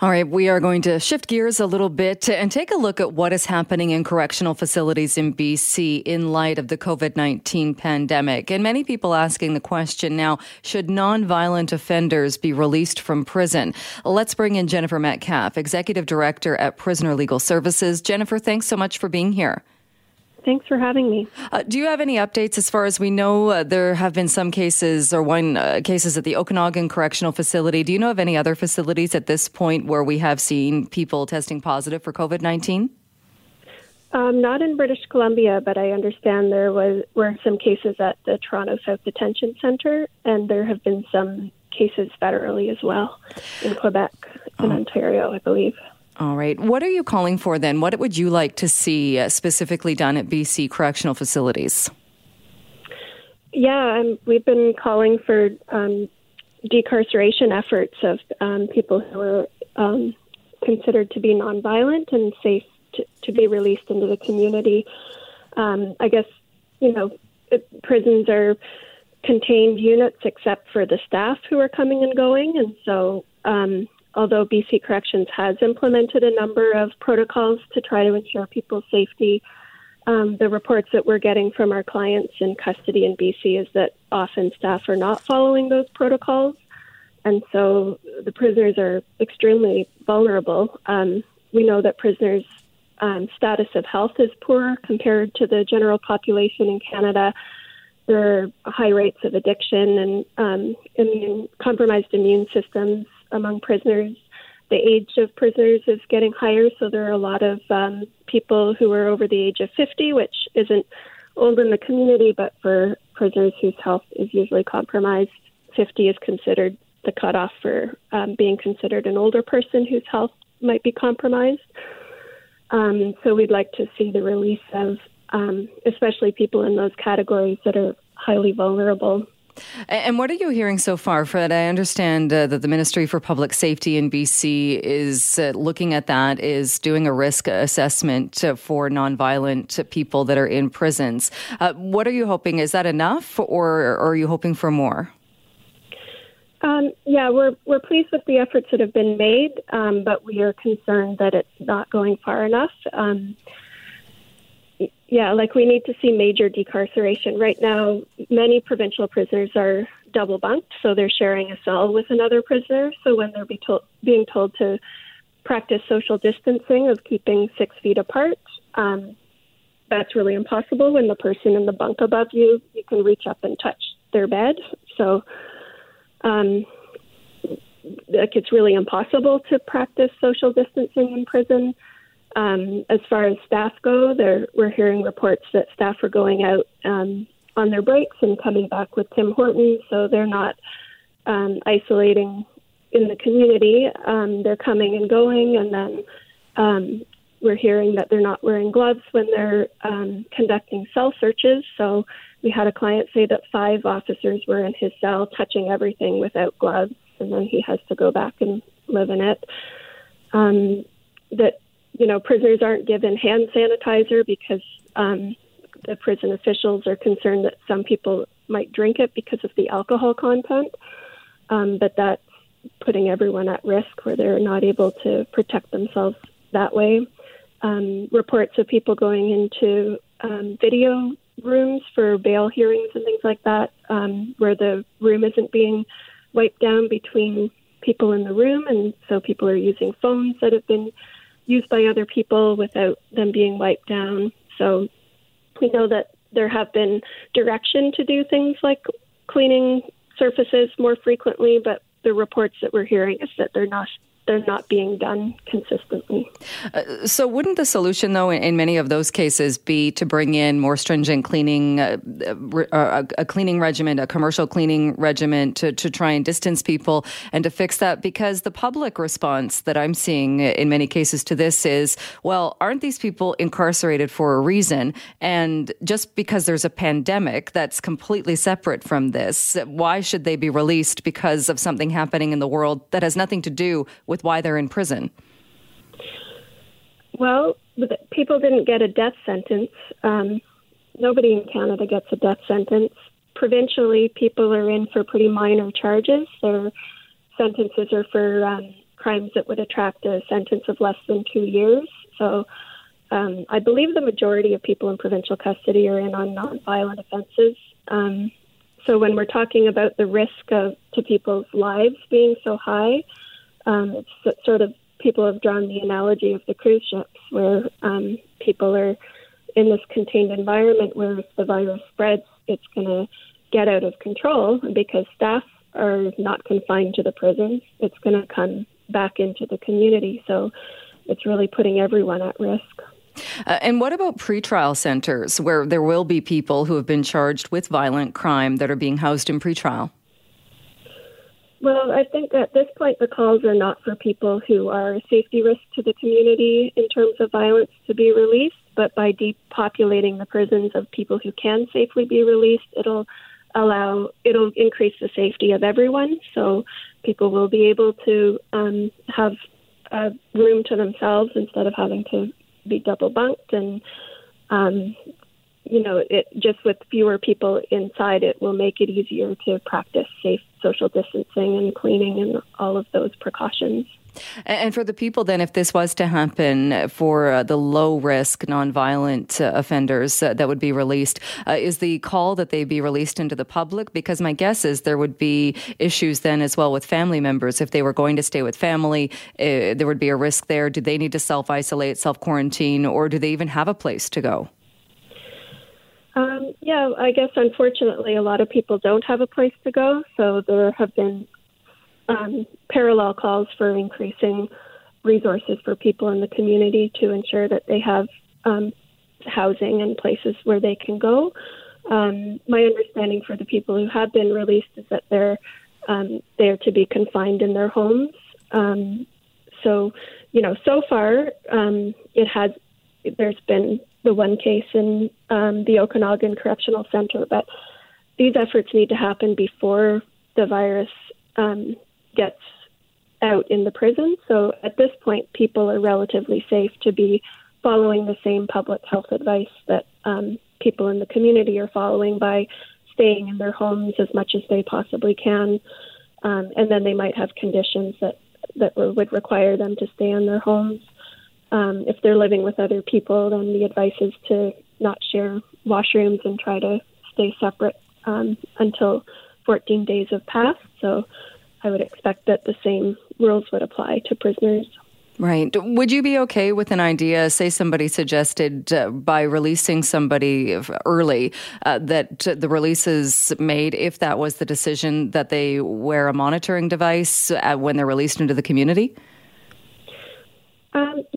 All right, we are going to shift gears a little bit and take a look at what is happening in correctional facilities in BC in light of the COVID 19 pandemic. And many people asking the question now should nonviolent offenders be released from prison? Let's bring in Jennifer Metcalfe, Executive Director at Prisoner Legal Services. Jennifer, thanks so much for being here. Thanks for having me. Uh, do you have any updates as far as we know? Uh, there have been some cases or one uh, cases at the Okanagan Correctional Facility. Do you know of any other facilities at this point where we have seen people testing positive for COVID 19? Um, not in British Columbia, but I understand there was were some cases at the Toronto South Detention Centre, and there have been some cases federally as well in Quebec and oh. Ontario, I believe. All right. What are you calling for then? What would you like to see uh, specifically done at BC correctional facilities? Yeah, um, we've been calling for um, decarceration efforts of um, people who are um, considered to be nonviolent and safe to, to be released into the community. Um, I guess, you know, prisons are contained units except for the staff who are coming and going. And so um, although BC Corrections has implemented a number of protocols to try to ensure people's safety, um, the reports that we're getting from our clients in custody in BC is that often staff are not following those protocols. And so the prisoners are extremely vulnerable. Um, we know that prisoners' um, status of health is poor compared to the general population in Canada. There are high rates of addiction and um, immune, compromised immune systems among prisoners. The age of prisoners is getting higher, so there are a lot of um, people who are over the age of 50, which isn't old in the community, but for prisoners whose health is usually compromised, 50 is considered the cutoff for um, being considered an older person whose health might be compromised. Um, so we'd like to see the release of um, especially people in those categories that are highly vulnerable and what are you hearing so far, Fred? I understand uh, that the Ministry for Public Safety in BC is uh, looking at that, is doing a risk assessment uh, for nonviolent people that are in prisons. Uh, what are you hoping? Is that enough, or, or are you hoping for more? Um, yeah, we're we're pleased with the efforts that have been made, um, but we are concerned that it's not going far enough. Um, yeah, like we need to see major decarceration. Right now, many provincial prisoners are double bunked, so they're sharing a cell with another prisoner. So when they're be being told to practice social distancing of keeping six feet apart, um, that's really impossible. When the person in the bunk above you, you can reach up and touch their bed. So, um, like it's really impossible to practice social distancing in prison. Um, as far as staff go, we're hearing reports that staff are going out um, on their breaks and coming back with Tim Hortons, so they're not um, isolating in the community. Um, they're coming and going, and then um, we're hearing that they're not wearing gloves when they're um, conducting cell searches. So we had a client say that five officers were in his cell touching everything without gloves, and then he has to go back and live in it. That you know, prisoners aren't given hand sanitizer because um, the prison officials are concerned that some people might drink it because of the alcohol content. Um, but that's putting everyone at risk where they're not able to protect themselves that way. Um, reports of people going into um, video rooms for bail hearings and things like that, um, where the room isn't being wiped down between people in the room, and so people are using phones that have been used by other people without them being wiped down. So we know that there have been direction to do things like cleaning surfaces more frequently, but the reports that we're hearing is that they're not they're not being done consistently. Uh, so, wouldn't the solution, though, in, many of those cases, be to bring in more stringent cleaning, uh, uh, a cleaning regimen, a commercial cleaning regimen to, to try and distance people and to fix that? Because the public response that I'm seeing in many cases to this is, well, aren't these people incarcerated for a reason? And just because there's a pandemic that's completely separate from this, why should they be released because of something happening in the world that has nothing to do with with why they're in prison? Well, people didn't get a death sentence. Um, nobody in Canada gets a death sentence. Provincially, people are in for pretty minor charges. Their sentences are for um, crimes that would attract a sentence of less than two years. So um, I believe the majority of people in provincial custody are in on nonviolent offenses. Um, so when we're talking about the risk of to people's lives being so high, um, it's sort of people have drawn the analogy of the cruise ships, where um, people are in this contained environment where if the virus spreads, it's going to get out of control because staff are not confined to the prisons. It's going to come back into the community. So it's really putting everyone at risk. Uh, and what about pretrial centers where there will be people who have been charged with violent crime that are being housed in pretrial? Well, I think at this point the calls are not for people who are a safety risk to the community in terms of violence to be released, but by depopulating the prisons of people who can safely be released, it'll allow it'll increase the safety of everyone. So people will be able to um, have a room to themselves instead of having to be double bunked and um, you know it just with fewer people inside it will make it easier to practice safe social distancing and cleaning and all of those precautions and for the people, then, if this was to happen for uh, the low risk, nonviolent uh, offenders uh, that would be released, uh, is the call that they be released into the public? Because my guess is there would be issues then as well with family members. If they were going to stay with family, uh, there would be a risk there. Do they need to self isolate, self quarantine, or do they even have a place to go? Um, yeah, I guess unfortunately, a lot of people don't have a place to go. So there have been um, parallel calls for increasing resources for people in the community to ensure that they have um, housing and places where they can go. Um, my understanding for the people who have been released is that they're um, they're to be confined in their homes. Um, so, you know, so far um, it has there's been the one case in um, the Okanagan Correctional Center, but these efforts need to happen before the virus um, gets out in the prison. So at this point, people are relatively safe to be following the same public health advice that um, people in the community are following by staying in their homes as much as they possibly can. Um, and then they might have conditions that, that would require them to stay in their homes. Um, if they're living with other people, then the advice is to not share washrooms and try to stay separate um, until 14 days have passed. So I would expect that the same rules would apply to prisoners. Right. Would you be okay with an idea, say somebody suggested uh, by releasing somebody early, uh, that the releases made, if that was the decision, that they wear a monitoring device uh, when they're released into the community?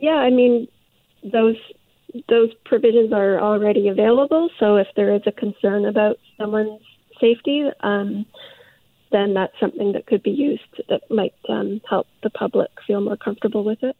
Yeah, I mean, those those provisions are already available. So if there is a concern about someone's safety, um, then that's something that could be used that might um, help the public feel more comfortable with it.